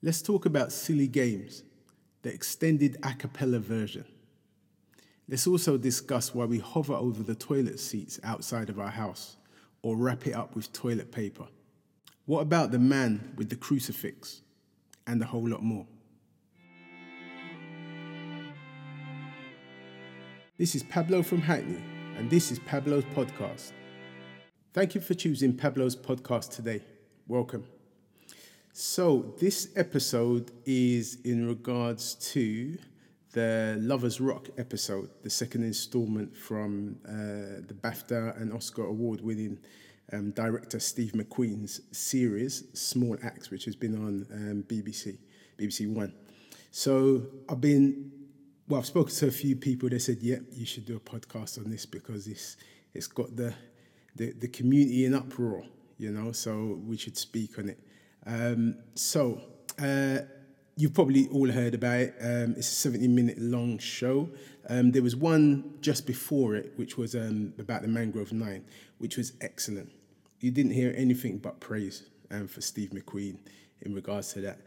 Let's talk about silly games, the extended a cappella version. Let's also discuss why we hover over the toilet seats outside of our house or wrap it up with toilet paper. What about the man with the crucifix? And a whole lot more. This is Pablo from Hackney, and this is Pablo's podcast. Thank you for choosing Pablo's podcast today. Welcome. So, this episode is in regards to the Lovers Rock episode, the second installment from uh, the BAFTA and Oscar award winning um, director Steve McQueen's series, Small Axe, which has been on um, BBC, BBC One. So, I've been, well, I've spoken to a few people. They said, yep, yeah, you should do a podcast on this because it's, it's got the, the, the community in uproar, you know, so we should speak on it. Um, so, uh, you've probably all heard about it. Um, it's a 70 minute long show. Um, there was one just before it, which was um, about the Mangrove Nine, which was excellent. You didn't hear anything but praise um, for Steve McQueen in regards to that.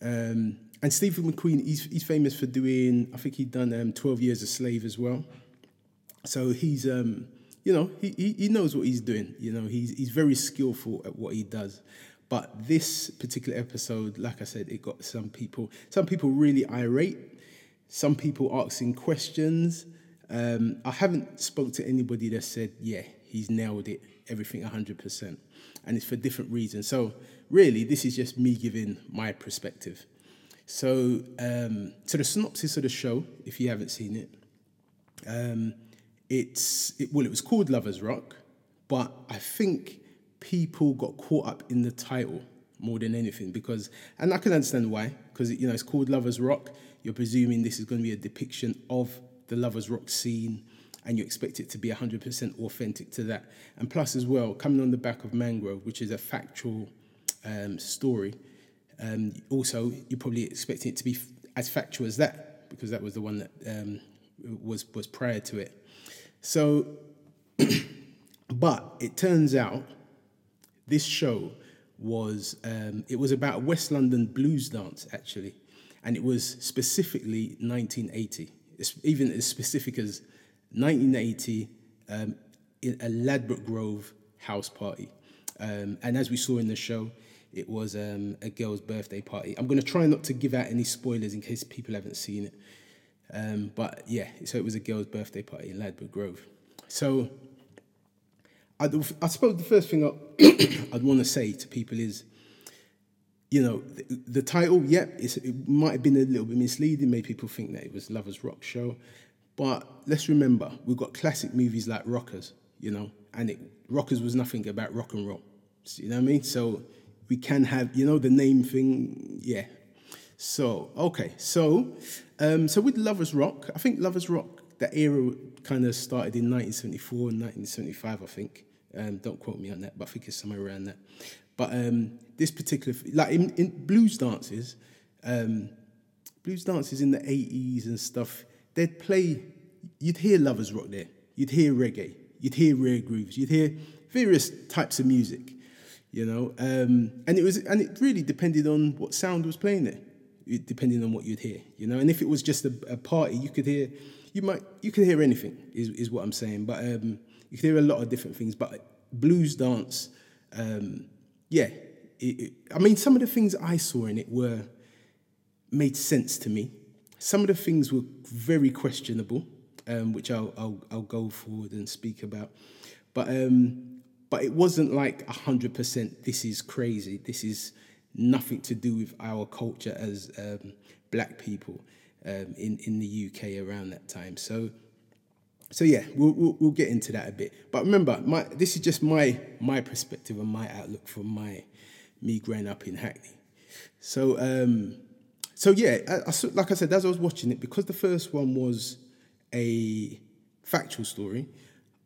Um, and Stephen McQueen, he's, he's famous for doing, I think he'd done um, 12 Years a Slave as well. So he's, you know, he, he, he knows what he's doing. You know, he's, he's very skillful at what he does. But this particular episode, like I said, it got some people, some people really irate, some people asking questions. Um, I haven't spoke to anybody that said, yeah, he's nailed it, everything 100%. And it's for different reasons. So really, this is just me giving my perspective. So, um, so the synopsis of the show, if you haven't seen it, um, it's it, well, it was called Lovers Rock, but I think people got caught up in the title more than anything because, and I can understand why, because you know it's called Lovers Rock. You're presuming this is going to be a depiction of the Lovers Rock scene, and you expect it to be 100% authentic to that. And plus, as well, coming on the back of Mangrove, which is a factual um, story, um, also you're probably expecting it to be f- as factual as that because that was the one that um, was was prior to it. So, but it turns out this show was um, it was about West London blues dance actually, and it was specifically 1980. It's even as specific as 1980 um, in a Ladbroke Grove house party, um, and as we saw in the show, it was um, a girl's birthday party. I'm going to try not to give out any spoilers in case people haven't seen it, um, but yeah, so it was a girl's birthday party in Ladbroke Grove. So I, I suppose the first thing I, would want to say to people is, you know, the, the title, yep, it might have been a little bit misleading, made people think that it was Lovers Rock Show. But let's remember, we've got classic movies like Rockers, you know, and it, Rockers was nothing about rock and roll. You know what I mean? So we can have, you know, the name thing, yeah. So, okay, so um, so with Lovers Rock, I think Lovers Rock, the era kind of started in 1974 and 1975, I think. Um, don't quote me on that, but I think it's somewhere around that. But um, this particular, like in, in blues dances, um, blues dances in the 80s and stuff, they'd play, you'd hear lovers rock there, you'd hear reggae, you'd hear rare grooves, you'd hear various types of music, you know, um, and it was, and it really depended on what sound was playing there, depending on what you'd hear, you know, and if it was just a, a party, you could hear, you might, you could hear anything, is, is what I'm saying, but um, you can hear a lot of different things, but blues dance, um, yeah. It, it, I mean, some of the things I saw in it were made sense to me. Some of the things were very questionable, um, which I'll, I'll, I'll go forward and speak about. But um, but it wasn't like hundred percent. This is crazy. This is nothing to do with our culture as um, black people um, in in the UK around that time. So so yeah, we'll, we'll, we'll, get into that a bit. But remember, my, this is just my my perspective and my outlook from my me growing up in Hackney. So um, so yeah, I, I, like I said, as I was watching it, because the first one was a factual story,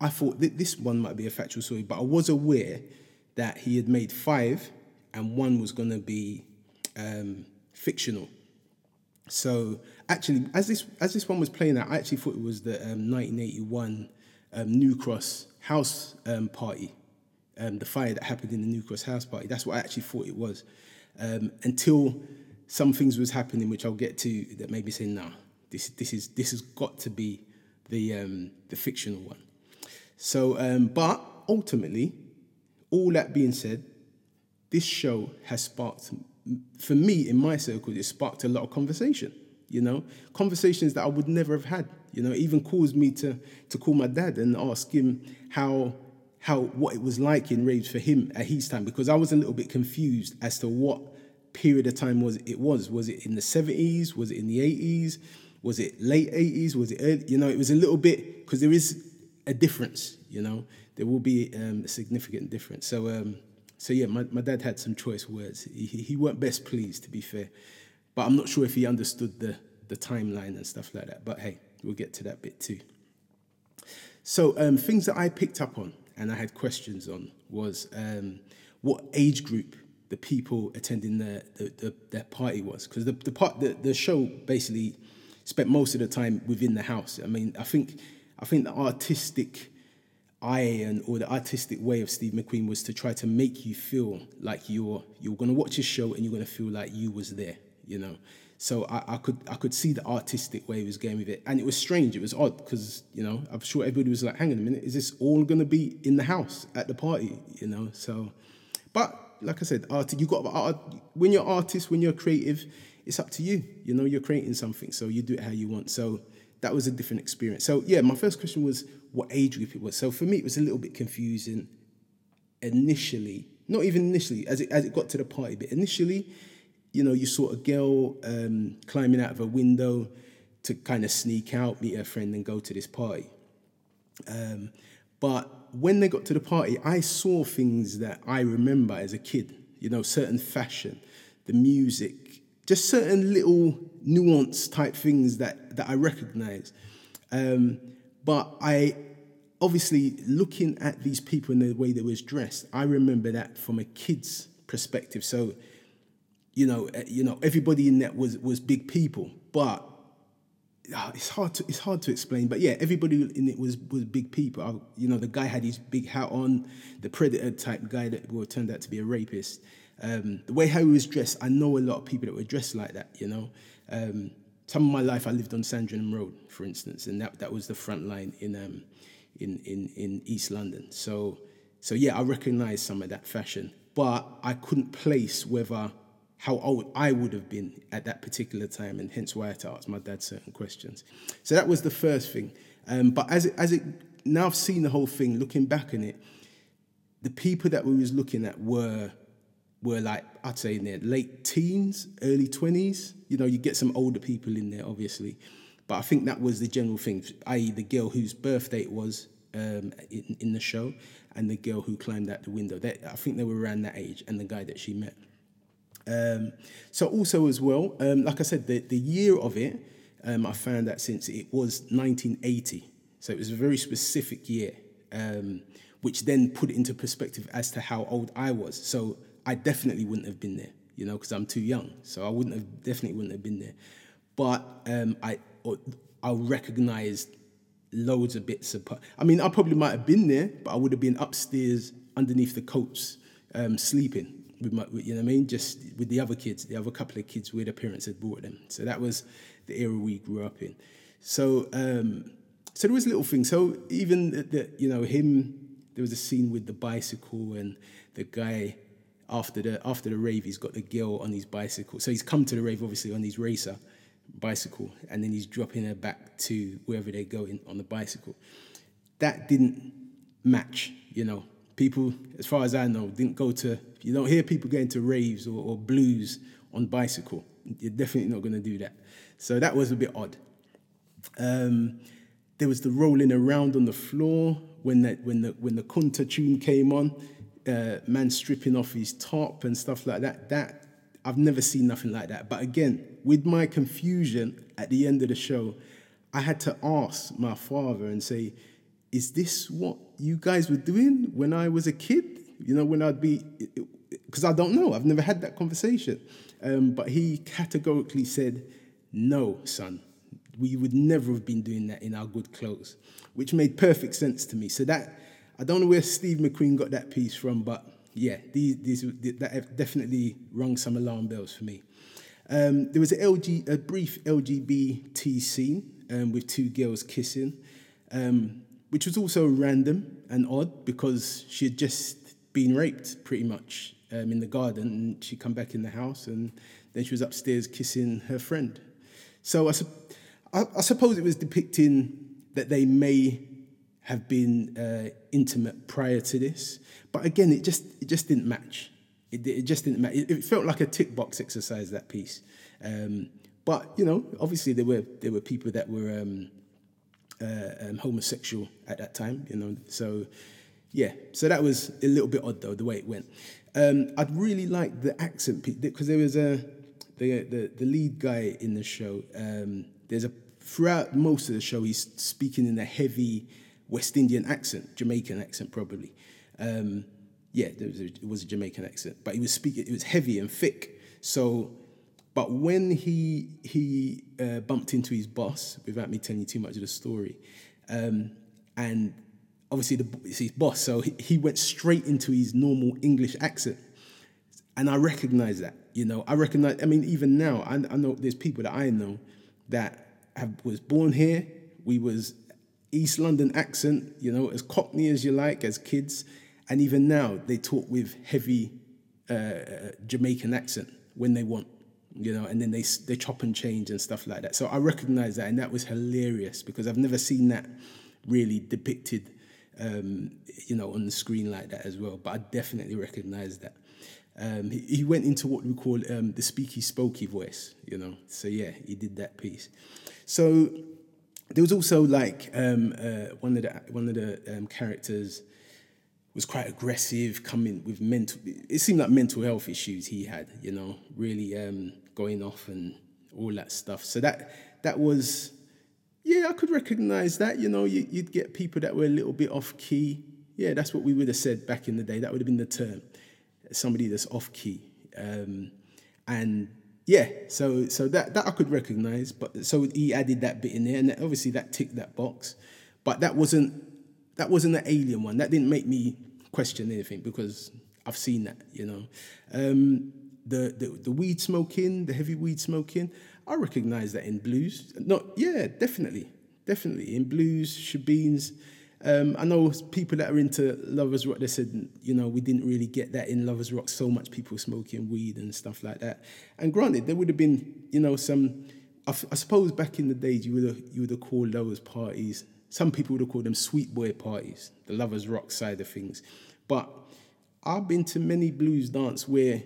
I thought that this one might be a factual story, but I was aware that he had made five, and one was going to be um, fictional. So actually, as this as this one was playing out, I actually thought it was the um, 1981 um, New Cross House um, party, um, the fire that happened in the New Cross House party. That's what I actually thought it was, um, until some things was happening which I'll get to that made me say, "No, this this is this has got to be the um, the fictional one." So, um, but ultimately, all that being said, this show has sparked, for me in my circle, it sparked a lot of conversation. You know, conversations that I would never have had. You know, even caused me to to call my dad and ask him how how what it was like in raves for him at his time because I was a little bit confused as to what period of time was it was. Was it in the seventies? Was it in the eighties? Was it late eighties? Was it early? You know, it was a little bit because there is a difference. You know, there will be um, a significant difference. So. Um, so yeah, my, my dad had some choice words. He, he weren't best pleased, to be fair, but I'm not sure if he understood the the timeline and stuff like that. But hey, we'll get to that bit too. So um, things that I picked up on and I had questions on was um, what age group the people attending the, the, the their party was because the the part the, the show basically spent most of the time within the house. I mean, I think I think the artistic and or the artistic way of Steve McQueen was to try to make you feel like you're you're going to watch his show and you're going to feel like you was there, you know. So I, I, could I could see the artistic way he was going with it, and it was strange. It was odd because you know I'm sure everybody was like, "Hang on a minute, is this all going to be in the house at the party?" You know. So, but like I said, art. You got art when you're artist, when you're creative, it's up to you. You know, you're creating something, so you do it how you want. So that was a different experience. So yeah, my first question was what age group it was. So for me, it was a little bit confusing initially. Not even initially, as it as it got to the party, but initially, you know, you saw a girl um, climbing out of a window to kind of sneak out, meet her friend, and go to this party. Um, but when they got to the party, I saw things that I remember as a kid. You know, certain fashion, the music, just certain little nuance type things that that I recognize. Um, but I obviously looking at these people in the way they was dressed, I remember that from a kid's perspective. So, you know, eh, you know, everybody in that was was big people, but uh, it's hard to it's hard to explain. But yeah, everybody in it was was big people. I, you know, the guy had his big hat on, the predator type guy that well, turned out to be a rapist. Um, the way how he was dressed, I know a lot of people that were dressed like that. You know, um, some of my life I lived on Sandringham Road, for instance, and that, that was the front line in, um, in, in, in East London. So, so yeah, I recognized some of that fashion, but I couldn't place whether how old I would have been at that particular time, and hence why I had to ask my dad certain questions. So that was the first thing. Um, but as it, as it now I've seen the whole thing, looking back on it, the people that we was looking at were were like I'd say in their late teens, early twenties. You know, you get some older people in there, obviously, but I think that was the general thing. I.e., the girl whose birthday it was um, in, in, the show, and the girl who climbed out the window. They, I think they were around that age, and the guy that she met. Um, so also as well, um, like I said, the, the year of it, um, I found that since it was 1980, so it was a very specific year, um, which then put it into perspective as to how old I was. So I definitely wouldn't have been there, you know, because I'm too young. So I wouldn't have definitely wouldn't have been there. But um, I I recognized loads of bits of. I mean, I probably might have been there, but I would have been upstairs underneath the coats um, sleeping with my, you know what I mean, just with the other kids, the other couple of kids where the parents had brought them. So that was the era we grew up in. So um, so there was little things. So even the, the, you know him, there was a scene with the bicycle and the guy after the after the rave, he's got the girl on his bicycle. So he's come to the rave obviously on his racer bicycle, and then he's dropping her back to wherever they're going on the bicycle. That didn't match, you know. People, as far as I know, didn't go to. You don't hear people going to raves or, or blues on bicycle. You're definitely not going to do that. So that was a bit odd. Um, there was the rolling around on the floor when that when the when the Kunta tune came on uh, man stripping off his top and stuff like that. That I've never seen nothing like that. But again, with my confusion at the end of the show, I had to ask my father and say, "Is this what you guys were doing when I was a kid? You know, when I'd be." Because I don't know, I've never had that conversation. Um, but he categorically said, No, son, we would never have been doing that in our good clothes, which made perfect sense to me. So that I don't know where Steve McQueen got that piece from, but yeah, these, these that definitely rung some alarm bells for me. Um, there was a, LG, a brief LGBT scene um, with two girls kissing, um, which was also random and odd because she had just been raped pretty much um, in the garden and she come back in the house and then she was upstairs kissing her friend. So I, su- I, I suppose it was depicting that they may have been uh, intimate prior to this, but again, it just it just didn't match. It, it just didn't match. It, it, felt like a tick box exercise that piece. Um, but you know, obviously there were there were people that were um, uh, um, homosexual at that time. You know, so yeah, so that was a little bit odd though the way it went. Um, I'd really like the accent because there was a the, the the lead guy in the show. Um, there's a throughout most of the show he's speaking in a heavy West Indian accent, Jamaican accent probably. Um, yeah, was a, it was a Jamaican accent, but he was speaking. It was heavy and thick. So, but when he he uh, bumped into his boss, without me telling you too much of the story, um, and obviously the, it's his boss, so he, he went straight into his normal English accent, and I recognize that. You know, I recognize. I mean, even now, I, I know there's people that I know that have, was born here. We was East London accent, you know, as Cockney as you like as kids. And even now, they talk with heavy uh, Jamaican accent when they want, you know, and then they, they chop and change and stuff like that. So I recognize that, and that was hilarious because I've never seen that really depicted, um, you know, on the screen like that as well. But I definitely recognize that. Um, he, he, went into what we call um, the speaky spokey voice, you know. So yeah, he did that piece. So there was also like um, uh, one of the one of the um, characters was quite aggressive, coming with mental. It seemed like mental health issues he had, you know, really um, going off and all that stuff. So that that was, yeah, I could recognize that. You know, you, would get people that were a little bit off key. Yeah, that's what we would have said back in the day. That would have been the term, somebody that's off key. Um, and yeah, so so that that I could recognize, but so he added that bit in there, and obviously that ticked that box, but that wasn't that wasn't an alien one. That didn't make me question anything because I've seen that, you know. Um, the, the the weed smoking, the heavy weed smoking, I recognize that in blues. Not yeah, definitely, definitely in blues, shebeens. Um, I know people that are into Lovers Rock, they said, you know, we didn't really get that in Lovers Rock, so much people smoking weed and stuff like that. And granted, there would have been, you know, some, I, f- I suppose back in the days, you would have, you would have called lovers parties, some people would have called them sweet boy parties, the Lovers Rock side of things. But I've been to many blues dance where,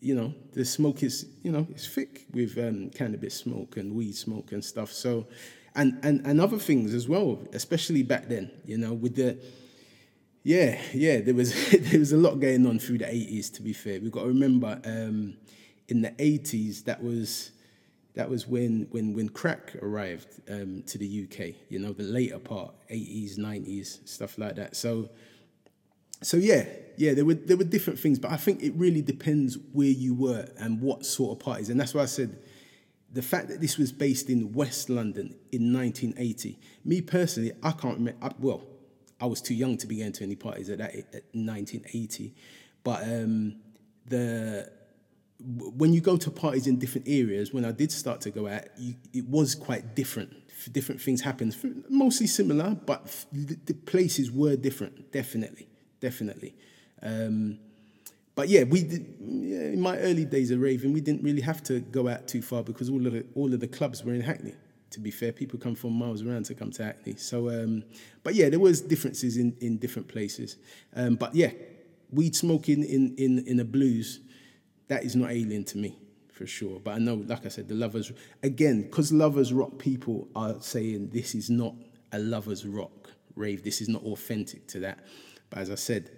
you know, the smoke is, you know, it's thick with um, cannabis smoke and weed smoke and stuff. So, and, and, and other things as well, especially back then, you know, with the, yeah, yeah, there was there was a lot going on through the 80s, to be fair. We've got to remember um, in the 80s, that was that was when when when crack arrived um, to the UK, you know, the later part, 80s, 90s, stuff like that. So so yeah, yeah, there were there were different things, but I think it really depends where you were and what sort of parties. And that's why I said the fact that this was based in West London in 1980, me personally, I can't remember. Well, I was too young to be going to any parties at that at 1980, but um, the when you go to parties in different areas, when I did start to go out, you, it was quite different. Different things happened, mostly similar, but the places were different. Definitely, definitely. Um, but yeah, we did, yeah, in my early days of raving, we didn't really have to go out too far because all of the, all of the clubs were in Hackney. To be fair, people come from miles around to come to Hackney. So, um, but yeah, there was differences in, in different places. Um, but yeah, weed smoking in, in, in a blues, that is not alien to me for sure. But I know, like I said, the lovers, again, because lovers rock people are saying this is not a lovers rock rave, this is not authentic to that. But as I said,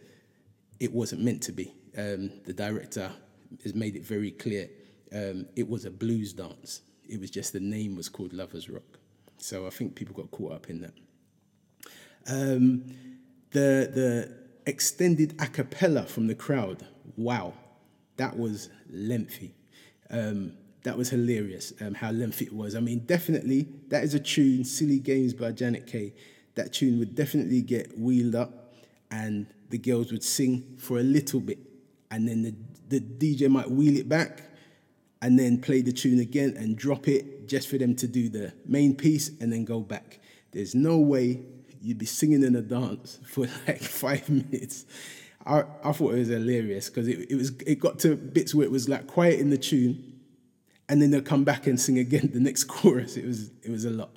it wasn't meant to be um, the director has made it very clear um, it was a blues dance. It was just the name was called Lovers Rock. So I think people got caught up in that. Um, the the extended a cappella from the crowd, wow, that was lengthy. Um, that was hilarious um, how lengthy it was. I mean, definitely that is a tune, Silly Games by Janet Kay. That tune would definitely get wheeled up and the girls would sing for a little bit and then the, the DJ might wheel it back, and then play the tune again and drop it just for them to do the main piece and then go back. There's no way you'd be singing in a dance for like five minutes. I, I thought it was hilarious because it, it was it got to bits where it was like quiet in the tune, and then they'll come back and sing again the next chorus. It was it was a lot,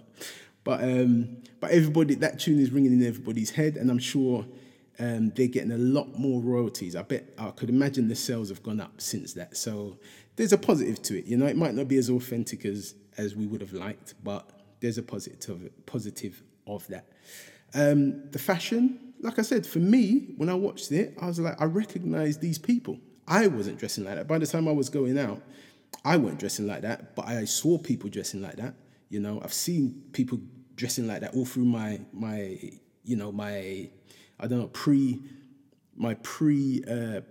but um, but everybody that tune is ringing in everybody's head, and I'm sure um, they're getting a lot more royalties. I bet I could imagine the sales have gone up since that. So there's a positive to it. You know, it might not be as authentic as as we would have liked, but there's a positive positive of that. Um, the fashion, like I said, for me, when I watched it, I was like, I recognize these people. I wasn't dressing like that. By the time I was going out, I weren't dressing like that, but I saw people dressing like that. You know, I've seen people dressing like that all through my my you know my I don't know pre my pre uh,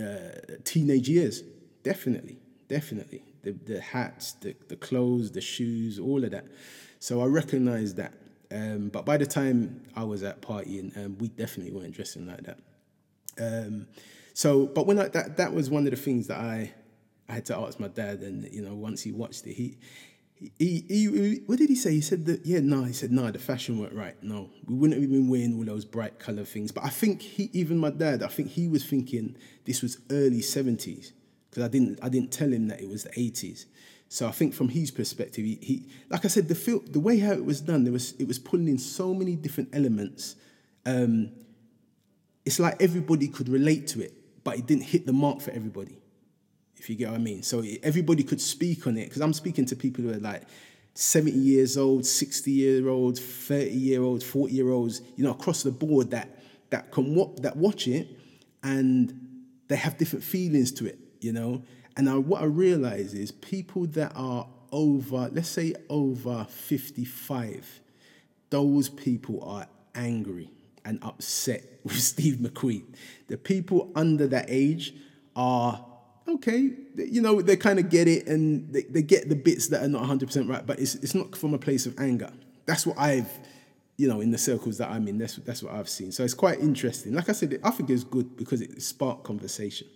uh, teenage years. Definitely, definitely the the hats, the the clothes, the shoes, all of that. So I recognize that. Um, but by the time I was at partying, um, we definitely weren't dressing like that. Um, so, but when I, that that was one of the things that I I had to ask my dad, and you know, once he watched it, he he, he, what did he say? He said that, yeah, no, he said, no, the fashion weren't right. No, we wouldn't have been wearing all those bright color things. But I think he, even my dad, I think he was thinking this was early 70s because I didn't, I didn't tell him that it was the 80s. So I think from his perspective, he, he like I said, the fil- the way how it was done, there was, it was pulling in so many different elements. Um, it's like everybody could relate to it, but it didn't hit the mark for everybody if you get what I mean. So everybody could speak on it because I'm speaking to people who are like 70 years old, 60 year old, 30 year old, 40 year olds, you know, across the board that that can that watch it and they have different feelings to it, you know. And I, what I realize is people that are over, let's say over 55, those people are angry and upset with Steve McQueen. The people under that age are okay, you know, they kind of get it and they, they get the bits that are not 100% right, but it's, it's not from a place of anger. That's what I've, you know, in the circles that I'm in, that's, that's what I've seen. So it's quite interesting. Like I said, I think it's good because it sparked conversation.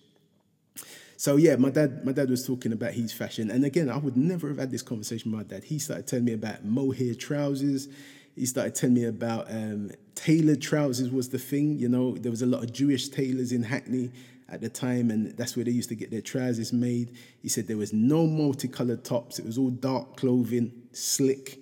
So yeah, my dad, my dad was talking about his fashion, and again, I would never have had this conversation with my dad. He started telling me about mohair trousers. He started telling me about um, tailored trousers was the thing. You know, there was a lot of Jewish tailors in Hackney, at the time, and that's where they used to get their trousers made. He said there was no multicolored tops; it was all dark clothing, slick.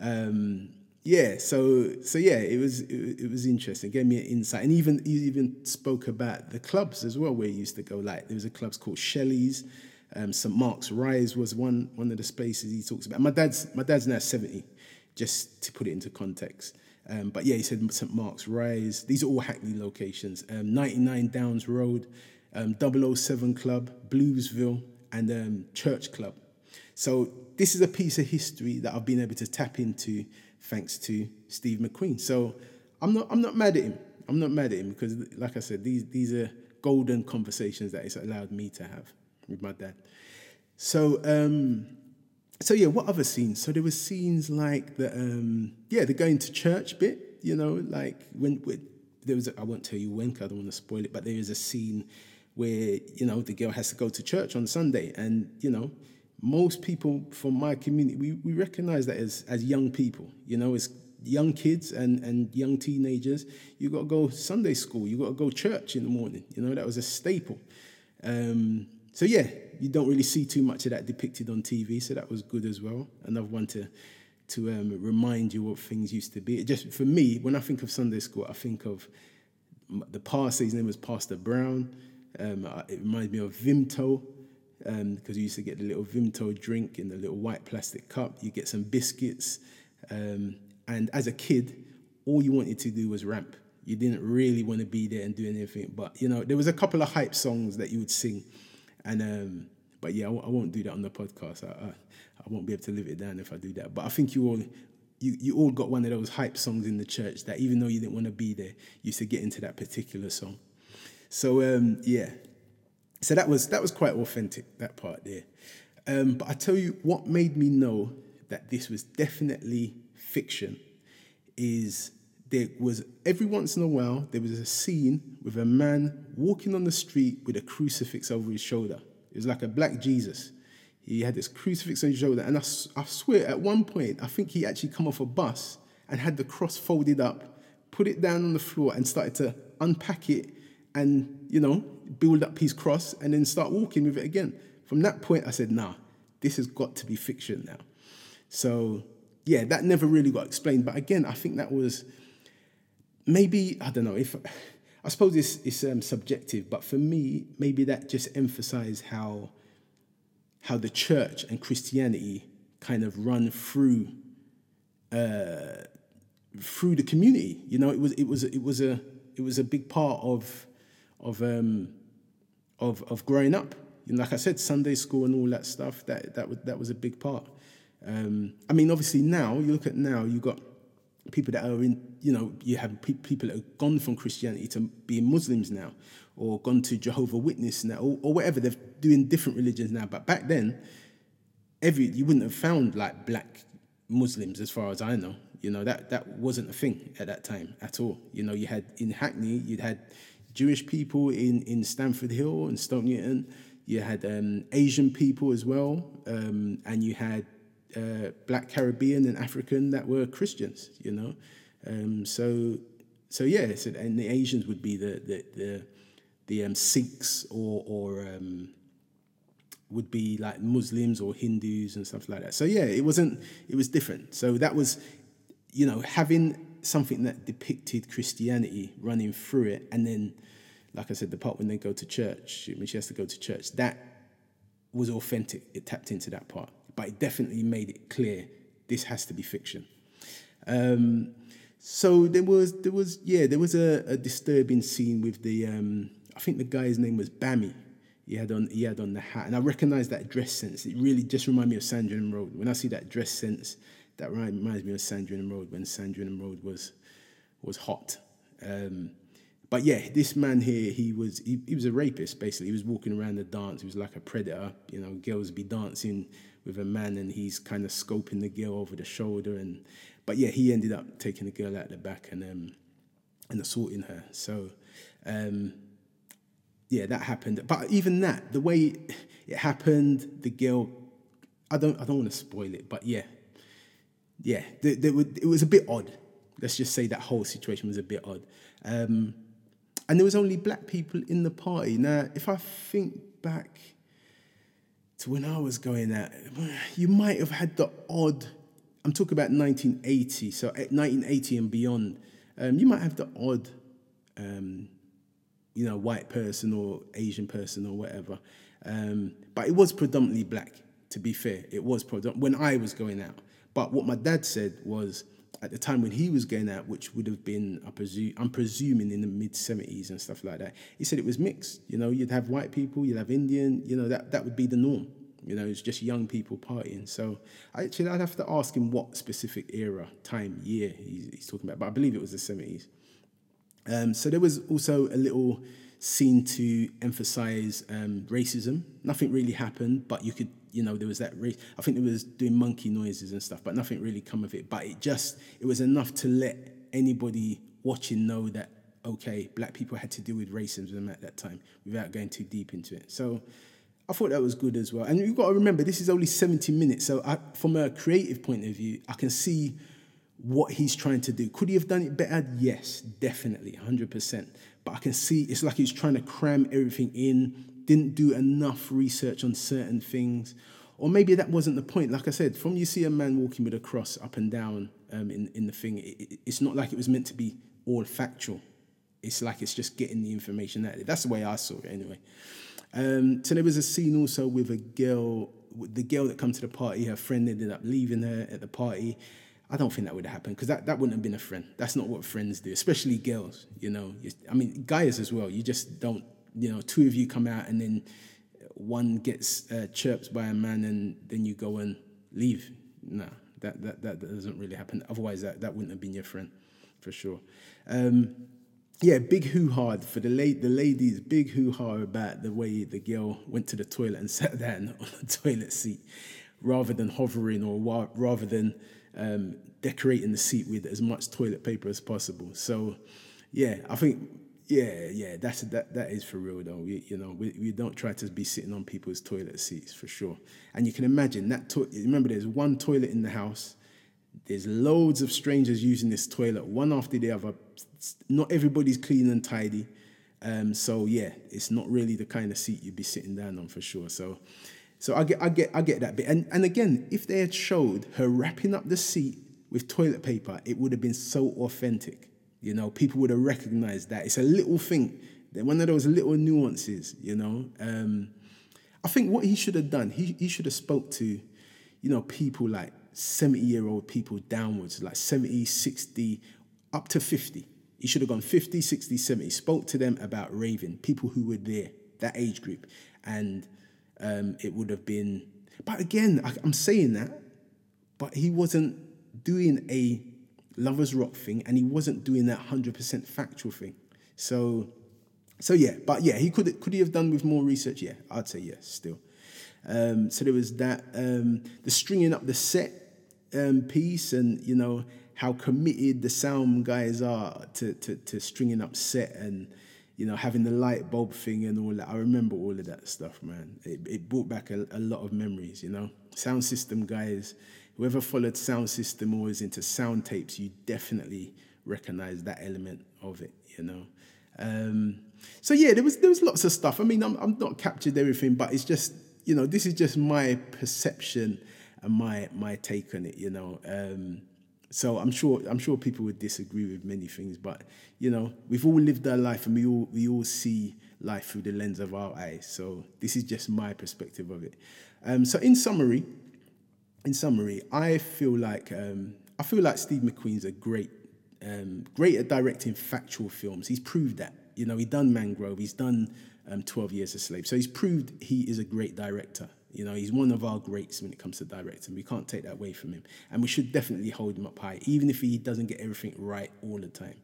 Um, yeah, so so yeah, it was it, it, was interesting. Gave me an insight, and even he even spoke about the clubs as well, where he used to go. Like there was a clubs called Shelley's. Um, St Mark's Rise was one one of the spaces he talks about. My dad's my dad's now seventy, just to put it into context. Um, but yeah, he said St Mark's Rise. These are all Hackney locations. Um, 99 Downs Road, um, 007 Club, Bluesville, and um, Church Club. So this is a piece of history that I've been able to tap into thanks to Steve McQueen. So I'm not I'm not mad at him. I'm not mad at him because, like I said, these these are golden conversations that it's allowed me to have with my dad. So um, so yeah, what other scenes? So there were scenes like the um, yeah, the going to church bit. You know, like when, when there was I won't tell you when, cause I don't want to spoil it, but there is a scene where you know the girl has to go to church on Sunday, and you know most people from my community we, we recognize that as as young people. You know, as young kids and and young teenagers, you got to go Sunday school, you got to go church in the morning. You know, that was a staple. Um, so yeah, you don't really see too much of that depicted on TV, so that was good as well. Another one to to um, remind you what things used to be. It just for me, when I think of Sunday school, I think of the pastor. His name was Pastor Brown. Um, it reminds me of Vimto because um, you used to get the little Vimto drink in the little white plastic cup. You get some biscuits, um, and as a kid, all you wanted to do was ramp. You didn't really want to be there and do anything. But you know, there was a couple of hype songs that you would sing and um, but yeah, I w- I won't do that on the podcast. I, I, I won't be able to live it down if I do that. But I think you all you, you all got one of those hype songs in the church that even though you didn't want to be there, you used to get into that particular song. So um, yeah, so that was that was quite authentic that part there. Um, but I tell you what made me know that this was definitely fiction is there was every once in a while there was a scene with a man walking on the street with a crucifix over his shoulder. It was like a black Jesus. He had this crucifix on his shoulder, and I, I swear, at one point, I think he actually come off a bus and had the cross folded up, put it down on the floor, and started to unpack it and you know build up his cross, and then start walking with it again. From that point, I said, "Nah, this has got to be fiction now." So yeah, that never really got explained. But again, I think that was maybe I don't know if I suppose it's, it's um, subjective, but for me, maybe that just emphasized how how the church and Christianity kind of run through uh, through the community. You know, it was it was it was a it was a big part of of um, of of growing up. You know, like I said, Sunday school and all that stuff. That that was that was a big part. Um, I mean, obviously now you look at now you got people that are in, you know, you have pe- people that have gone from Christianity to being Muslims now, or gone to Jehovah Witness now, or, or whatever. They're doing different religions now. But back then, every you wouldn't have found like black Muslims, as far as I know. You know that that wasn't a thing at that time at all. You know, you had in Hackney, you'd had Jewish people in in Stamford Hill and Stoke Newington. You had um, Asian people as well, um, and you had uh, black Caribbean and African that were Christians, you know. Um, so, so yeah, so, and the Asians would be the the the, the um, Sikhs or or um, would be like Muslims or Hindus and stuff like that. So yeah, it wasn't. It was different. So that was, you know, having something that depicted Christianity running through it, and then, like I said, the part when they go to church, when she has to go to church, that was authentic. It tapped into that part but it definitely made it clear this has to be fiction. Um, so there was there was yeah there was a, a disturbing scene with the um, I think the guy's name was Bammy. He had on he had on the hat, and I recognise that dress sense. It really just reminded me of Sandra Sandringham Road. When I see that dress sense, that reminds me of Sandra Sandringham Road when Sandra Sandringham Road was was hot. Um, but yeah, this man here, he was he, he was a rapist basically. He was walking around the dance. He was like a predator. You know, girls be dancing with a man, and he's kind of scoping the girl over the shoulder. And but yeah, he ended up taking the girl out the back and um, and assaulting her. So um, yeah, that happened. But even that, the way it happened, the girl. I don't I don't want to spoil it, but yeah, yeah, it was a bit odd. Let's just say that whole situation was a bit odd. Um, and there was only black people in the party. Now, if I think back to when I was going out, you might have had the odd. I'm talking about 1980, so 1980 and beyond. Um, you might have the odd, um, you know, white person or Asian person or whatever. Um, but it was predominantly black. To be fair, it was predominant when I was going out. But what my dad said was at the time when he was going out, which would have been, I presume, I'm presuming in the mid 70s and stuff like that, he said it was mixed. You know, you'd have white people, you'd have Indian, you know, that, that would be the norm. You know, it's just young people partying. So actually, I'd have to ask him what specific era, time, year he's, he's talking about, but I believe it was the 70s. Um, so there was also a little scene to emphasize um, racism. Nothing really happened, but you could you know, there was that race. I think there was doing monkey noises and stuff, but nothing really come of it. But it just, it was enough to let anybody watching know that, okay, black people had to deal with racism at that time without going too deep into it. So I thought that was good as well. And you've got to remember, this is only 70 minutes. So I, from a creative point of view, I can see what he's trying to do. Could he have done it better? Yes, definitely, 100%. But I can see it's like he's trying to cram everything in, didn't do enough research on certain things. Or maybe that wasn't the point. Like I said, from you see a man walking with a cross up and down um, in, in the thing, it, it's not like it was meant to be all factual. It's like it's just getting the information out. That's the way I saw it anyway. Um, so there was a scene also with a girl, the girl that come to the party, her friend ended up leaving her at the party. I don't think that would have happened because that, that wouldn't have been a friend. That's not what friends do, especially girls, you know. I mean, guys as well. You just don't you know, two of you come out and then one gets uh, chirped by a man and then you go and leave. No, that, that, that doesn't really happen. Otherwise, that, that wouldn't have been your friend for sure. Um, yeah, big hoo ha for the, la- the ladies, big hoo ha about the way the girl went to the toilet and sat down on the toilet seat rather than hovering or wa- rather than um, decorating the seat with as much toilet paper as possible. So, yeah, I think Yeah, yeah, that's that. That is for real though. We, you know, we, we don't try to be sitting on people's toilet seats for sure. And you can imagine that. To- remember, there's one toilet in the house. There's loads of strangers using this toilet, one after the other. Not everybody's clean and tidy. Um, so yeah, it's not really the kind of seat you'd be sitting down on for sure. So, so I get, I get, I get that bit. And and again, if they had showed her wrapping up the seat with toilet paper, it would have been so authentic. You know, people would have recognized that. It's a little thing, one of those little nuances, you know. Um, I think what he should have done, he, he should have spoke to, you know, people like 70 year old people downwards, like 70, 60, up to 50. He should have gone 50, 60, 70, spoke to them about raving, people who were there, that age group. And um, it would have been, but again, I, I'm saying that, but he wasn't doing a lovers rock thing, and he wasn't doing that hundred percent factual thing. So, so yeah, but yeah, he could could he have done with more research? Yeah, I'd say yes. Still, um, so there was that um, the stringing up the set um, piece, and you know how committed the sound guys are to to, to stringing up set and you know, having the light bulb thing and all that. I remember all of that stuff, man. It, it brought back a, a, lot of memories, you know. Sound system guys, whoever followed sound system or is into sound tapes, you definitely recognize that element of it, you know. Um, so yeah, there was there was lots of stuff. I mean, I'm I'm not captured everything, but it's just you know this is just my perception and my my take on it, you know. Um, so I'm sure I'm sure people would disagree with many things, but you know we've all lived our life and we all we all see life through the lens of our eyes. So this is just my perspective of it. Um, so in summary, in summary, I feel like um, I feel like Steve McQueen's a great, um, great at directing factual films. He's proved that. You know, he's done Mangrove. He's done um, Twelve Years a Slave. So he's proved he is a great director. You know, he's one of our greats when it comes to directing. We can't take that away from him, and we should definitely hold him up high, even if he doesn't get everything right all the time.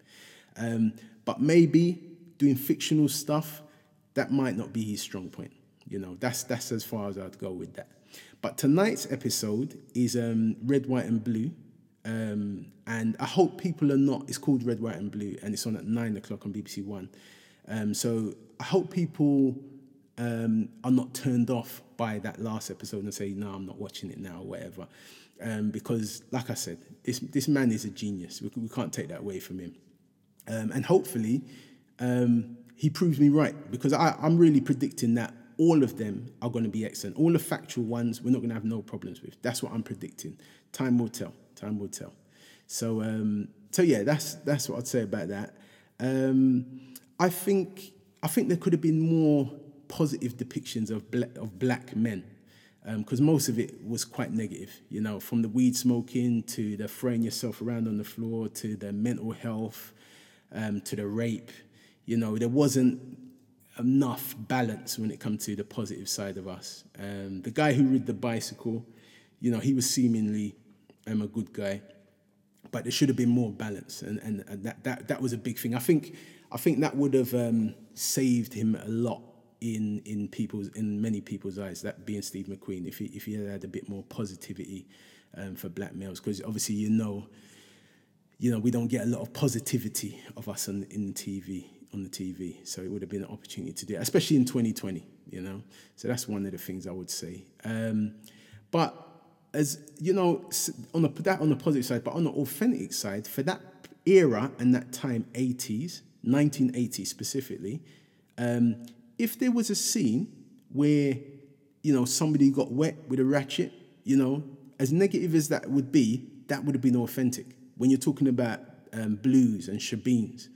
Um, but maybe doing fictional stuff that might not be his strong point. You know, that's that's as far as I'd go with that. But tonight's episode is um, Red, White, and Blue. Um, and I hope people are not, it's called Red, White, and Blue, and it's on at nine o'clock on BBC One. Um, so I hope people um, are not turned off by that last episode and say, no, I'm not watching it now or whatever. Um, because, like I said, this, this man is a genius. We, we can't take that away from him. Um, and hopefully, he proves me right because I, I'm really predicting that all of them are going to be excellent. All the factual ones, we're not going to have no problems with. That's what I'm predicting. Time will tell. Time will tell. So, um, so yeah, that's that's what I'd say about that. Um, I think I think there could have been more positive depictions of black, of black men because um, most of it was quite negative. You know, from the weed smoking to the throwing yourself around on the floor to the mental health um, to the rape. You know, there wasn't enough balance when it comes to the positive side of us. Um, the guy who rode the bicycle, you know, he was seemingly um, a good guy, but there should have been more balance, and, and that, that that was a big thing. I think I think that would have um, saved him a lot in in people's in many people's eyes. That being Steve McQueen, if he if he had had a bit more positivity um, for black males, because obviously you know. You know, we don't get a lot of positivity of us on, in TV on the TV. So it would have been an opportunity to do, it, especially in 2020. You know, so that's one of the things I would say. Um, but as you know, on the that on the positive side, but on the authentic side, for that era and that time, 80s, 1980 specifically, um, if there was a scene where you know somebody got wet with a ratchet, you know, as negative as that would be, that would have been authentic. When you're talking about um, blues and shebeens,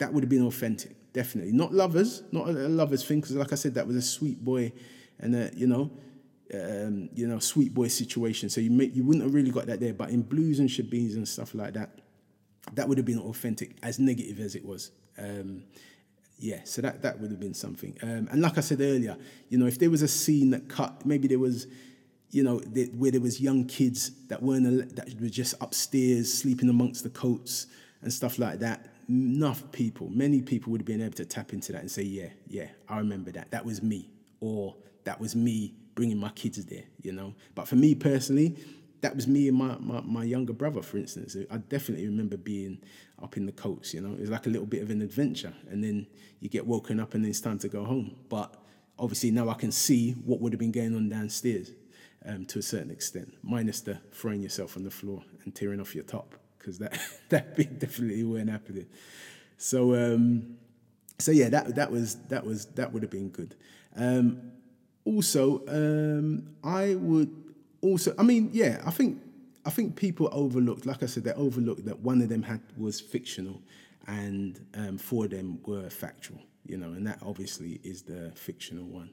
that would have been authentic, definitely. Not lovers, not a, lovers thing, because like I said, that was a sweet boy and a, you know, um, you know, sweet boy situation. So you you wouldn't have really got that there. But in blues and shebeens and stuff like that, that would have been authentic, as negative as it was. Um, yeah, so that, that would have been something. Um, and like I said earlier, you know, if there was a scene that cut, maybe there was, you know, where there was young kids that weren't that were just upstairs sleeping amongst the coats and stuff like that enough people, many people would have been able to tap into that and say, yeah, yeah, I remember that. That was me. Or that was me bringing my kids there, you know. But for me personally, that was me and my, my, my younger brother, for instance. I definitely remember being up in the coats, you know, it was like a little bit of an adventure. And then you get woken up and then it's time to go home. But obviously now I can see what would have been going on downstairs um, to a certain extent, minus the throwing yourself on the floor and tearing off your top, because that, that definitely weren't happening. So, um, so yeah, that, that, was, that, was, that would have been good. Um, also, um, I would also, I mean, yeah, I think I think people overlooked, like I said, they overlooked that one of them had was fictional, and um, four of them were factual. You know, and that obviously is the fictional one.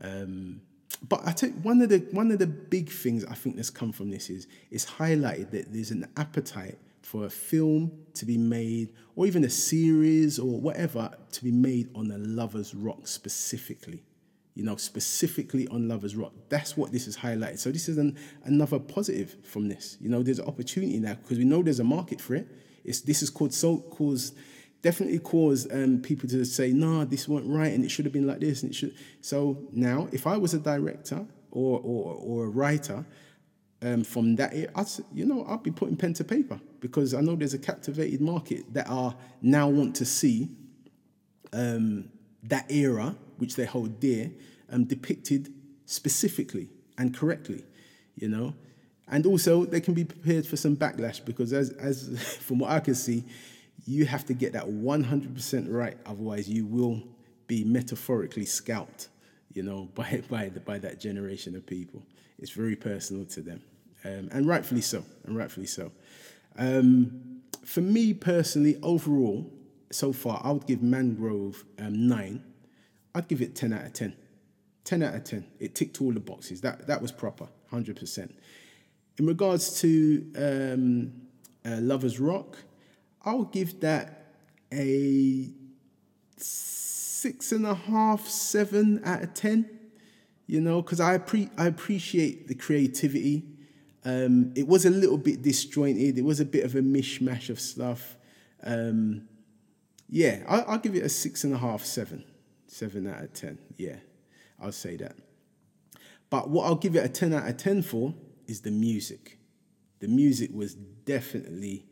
Um, but I think one of the one of the big things I think that's come from this is it's highlighted that there's an appetite for a film to be made, or even a series or whatever to be made on a lovers rock specifically you know, specifically on Lovers Rock. That's what this is highlighted. So this is an, another positive from this. You know, there's an opportunity now because we know there's a market for it. It's this is called so caused definitely caused um, people to say, "No, nah, this weren't right, and it should have been like this." And it should. So now, if I was a director or or, or a writer um, from that, I'd you know I'd be putting pen to paper because I know there's a captivated market that are now want to see um, that era which they hold dear um, depicted specifically and correctly, you know. And also, they can be prepared for some backlash because, as, as from what I can see, you have to get that 100% right. Otherwise, you will be metaphorically scalped, you know, by, by, the, by that generation of people. It's very personal to them. Um, and rightfully so, and rightfully so. Um, for me personally, overall, so far, I would give Mangrove um, nine. I'd give it 10 out of 10. 10 out of 10. It ticked all the boxes. That, that was proper, 100%. In regards to um, uh, Lover's Rock, I'll give that a six and a half, seven out of 10. You know, because I, pre- I appreciate the creativity. Um, it was a little bit disjointed. It was a bit of a mishmash of stuff. Um, yeah, I, I'll give it a six and a half, seven. Seven out of 10. Yeah. I'll say that. But what I'll give it a 10 out of 10 for is the music. The music was definitely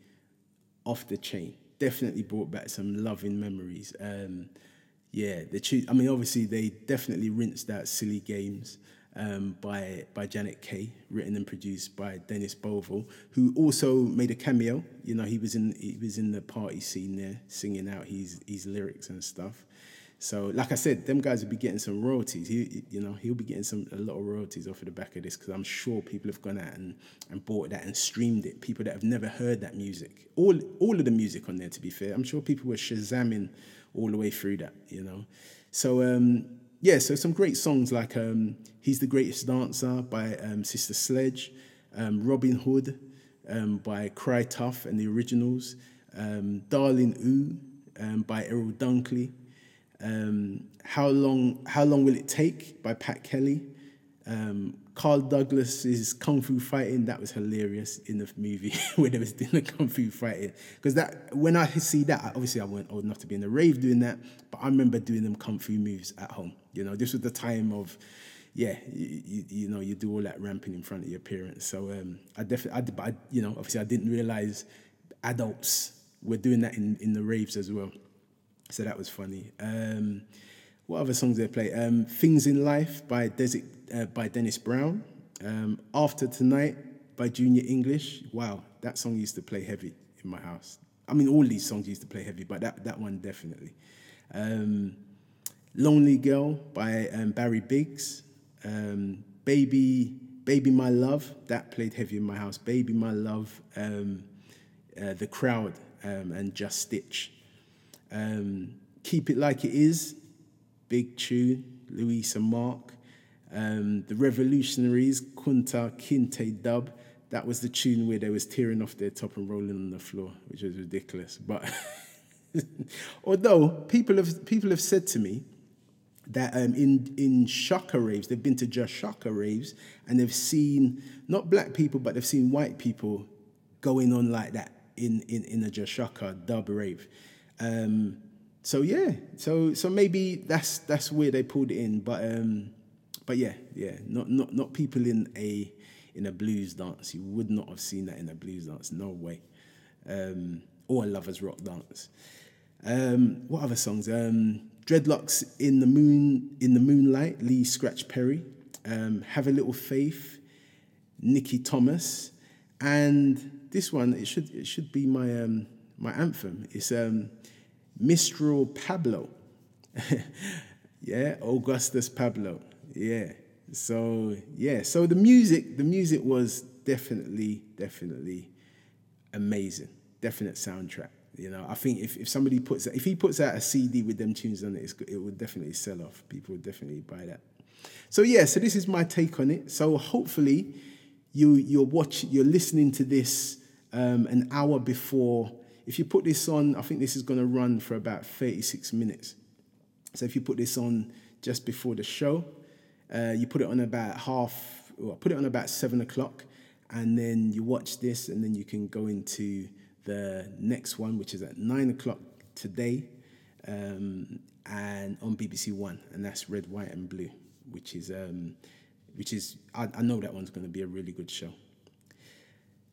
off the chain. Definitely brought back some loving memories. Um, yeah, the I mean, obviously they definitely rinsed out "Silly Games" um, by by Janet Kay, written and produced by Dennis Bovell, who also made a cameo. You know, he was in he was in the party scene there, singing out his his lyrics and stuff. So, like I said, them guys will be getting some royalties. He, you know, he'll be getting some a lot of royalties off of the back of this because I'm sure people have gone out and, and bought that and streamed it. People that have never heard that music, all all of the music on there. To be fair, I'm sure people were shazamming all the way through that. You know, so um, yeah, so some great songs like um, "He's the Greatest Dancer" by um, Sister Sledge, um, "Robin Hood" um, by Cry Tough and the Originals, um, "Darling Ooh" by Errol Dunkley. Um, how long How long will it take by Pat Kelly. Um, Carl Douglas's kung fu fighting that was hilarious in the movie when they was doing the kung fu fighting. Because that when I see that obviously I weren't old enough to be in the rave doing that but I remember doing them kung fu moves at home you know? This was the time of yeah you, you, you know you do all that ramping in front of your parents. So um, I definitely I, I you know obviously I didn't realize adults were doing that in, in the raves as well so that was funny. Um, what other songs did they play? Um, Things in Life by, Desi- uh, by Dennis Brown. Um, After Tonight by Junior English. Wow, that song used to play heavy in my house. I mean, all these songs used to play heavy, but that, that one definitely. Um, Lonely Girl by um, Barry Biggs. Um, Baby, Baby My Love, that played heavy in my house. Baby My Love, uh, The Crowd, and Jah Stitch. Um, Keep It Like It Is, big tune, Louisa Mark. Um, the Revolutionaries, Kunta Kinte dub. That was the tune where they was tearing off their top and rolling on the floor, which was ridiculous. But although people have people have said to me that um, in in shaka raves, they've been to Jah Shaka raves and they've seen not black people, but they've seen white people going on like that in in in a Jah Shaka dub rave. Um, so yeah, so so maybe that's that's where they pulled it in, but um, but yeah, yeah, not not not people in a in a blues dance. You would not have seen that in a blues dance. No way. Um, or a lovers rock dance. Um, what other songs? Um, Dreadlocks in the moon in the moonlight. Lee Scratch Perry. Um, Have a little faith. Nicky Thomas, and this one it should it should be my um, my anthem. It's um, Mistral Pablo. yeah, Augustus Pablo. Yeah. So yeah, so the music, the music was definitely, definitely amazing. Definite soundtrack. You know, I think if, if somebody puts if he puts out a CD with them tunes on it, it would definitely sell off. People would definitely buy that. So yeah, so this is my take on it. So hopefully, you you're watching, you're listening to this um, an hour before. If you put this on, I think this is going to run for about 36 minutes. So if you put this on just before the show, uh, you put it on about half, well, put it on about seven o'clock, and then you watch this, and then you can go into the next one, which is at nine o'clock today, um, and on BBC One, and that's Red, White, and Blue, which is um, which is I, I know that one's going to be a really good show.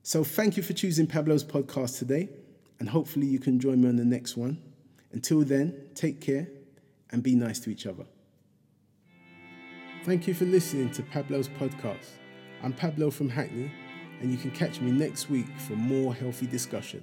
So thank you for choosing Pablo's podcast today, and hopefully you can join me on the next one. Until then, take care and be nice to each other. Thank you for listening to Pablo's podcast. I'm Pablo from Hackney, and you can catch me next week for more healthy discussion.